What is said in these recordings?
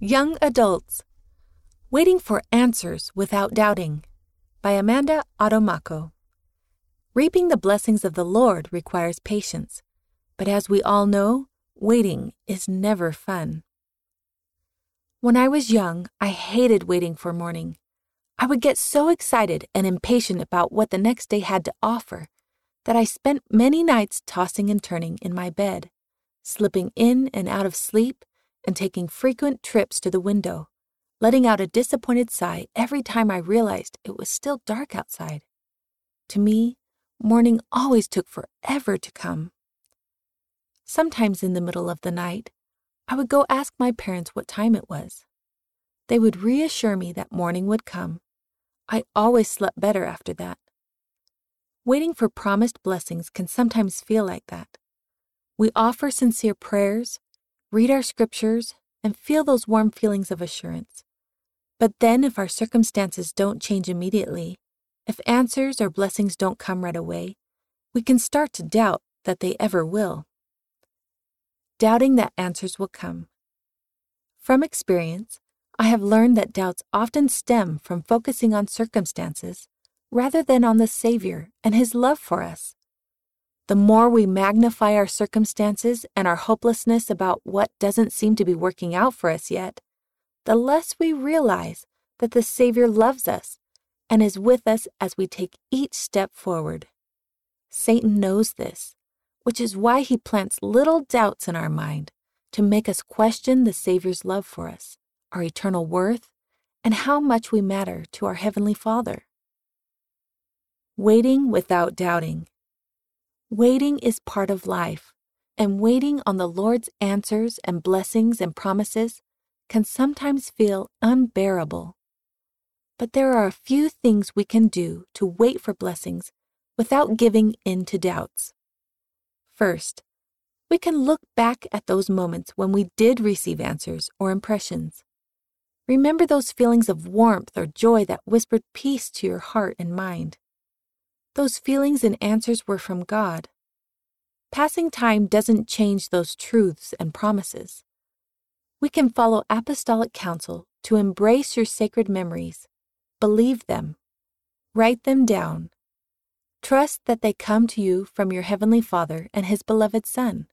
Young Adults Waiting for Answers Without Doubting by Amanda Adomako. Reaping the blessings of the Lord requires patience, but as we all know, waiting is never fun. When I was young, I hated waiting for morning. I would get so excited and impatient about what the next day had to offer that I spent many nights tossing and turning in my bed, slipping in and out of sleep and taking frequent trips to the window, letting out a disappointed sigh every time I realized it was still dark outside. To me, morning always took forever to come. Sometimes in the middle of the night, I would go ask my parents what time it was. They would reassure me that morning would come. I always slept better after that. Waiting for promised blessings can sometimes feel like that. We offer sincere prayers, read our scriptures, and feel those warm feelings of assurance. But then, if our circumstances don't change immediately, if answers or blessings don't come right away, we can start to doubt that they ever will. Doubting that answers will come. From experience, I have learned that doubts often stem from focusing on circumstances rather than on the Savior and His love for us. The more we magnify our circumstances and our hopelessness about what doesn't seem to be working out for us yet, the less we realize that the Savior loves us and is with us as we take each step forward. Satan knows this, which is why he plants little doubts in our mind to make us question the Savior's love for us, our eternal worth, and how much we matter to our Heavenly Father. Waiting without doubting. Waiting is part of life, and waiting on the Lord's answers and blessings and promises can sometimes feel unbearable. But there are a few things we can do to wait for blessings without giving in to doubts. First, we can look back at those moments when we did receive answers or impressions. Remember those feelings of warmth or joy that whispered peace to your heart and mind. Those feelings and answers were from God. Passing time doesn't change those truths and promises. We can follow apostolic counsel to embrace your sacred memories, believe them, write them down. Trust that they come to you from your Heavenly Father and His beloved Son.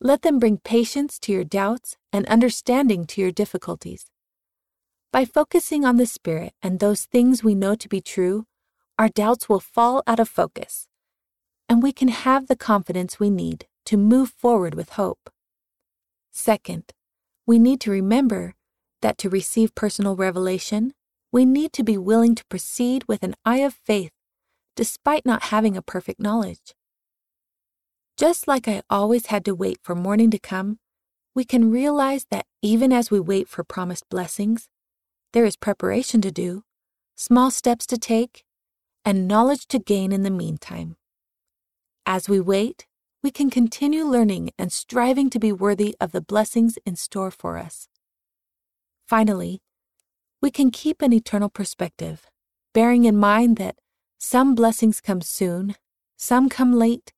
Let them bring patience to your doubts and understanding to your difficulties. By focusing on the Spirit and those things we know to be true, our doubts will fall out of focus, and we can have the confidence we need to move forward with hope. Second, we need to remember that to receive personal revelation, we need to be willing to proceed with an eye of faith despite not having a perfect knowledge. Just like I always had to wait for morning to come, we can realize that even as we wait for promised blessings, there is preparation to do, small steps to take, and knowledge to gain in the meantime. As we wait, we can continue learning and striving to be worthy of the blessings in store for us. Finally, we can keep an eternal perspective, bearing in mind that some blessings come soon, some come late,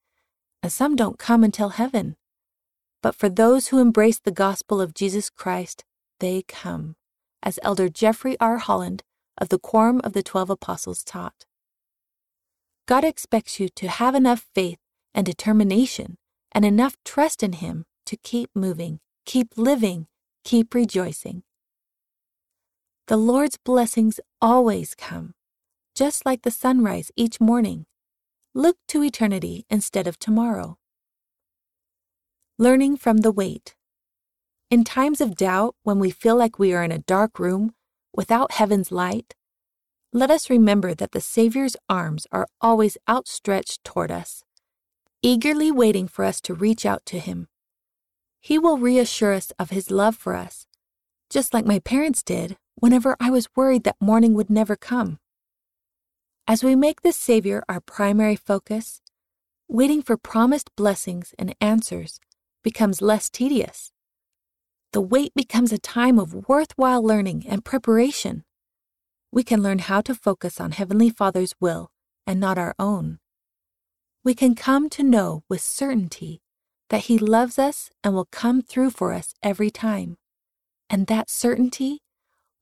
and some don't come until heaven. But for those who embrace the gospel of Jesus Christ, they come, as Elder Jeffrey R. Holland of the Quorum of the Twelve Apostles taught. God expects you to have enough faith and determination and enough trust in Him to keep moving, keep living, keep rejoicing. The Lord's blessings always come, just like the sunrise each morning. Look to eternity instead of tomorrow. Learning from the wait. In times of doubt, when we feel like we are in a dark room without heaven's light, let us remember that the Savior's arms are always outstretched toward us, eagerly waiting for us to reach out to Him. He will reassure us of His love for us, just like my parents did whenever I was worried that morning would never come. As we make the Savior our primary focus, waiting for promised blessings and answers becomes less tedious. The wait becomes a time of worthwhile learning and preparation we can learn how to focus on Heavenly Father's will and not our own. We can come to know with certainty that He loves us and will come through for us every time. and that certainty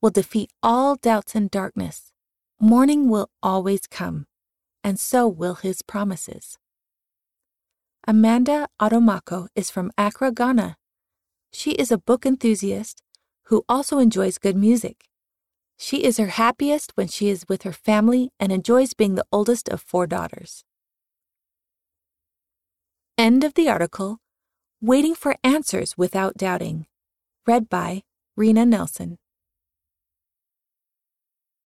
will defeat all doubts and darkness. Morning will always come, and so will his promises. Amanda Adomako is from Accra, Ghana. She is a book enthusiast who also enjoys good music. She is her happiest when she is with her family and enjoys being the oldest of four daughters. End of the article Waiting for Answers Without Doubting. Read by Rena Nelson.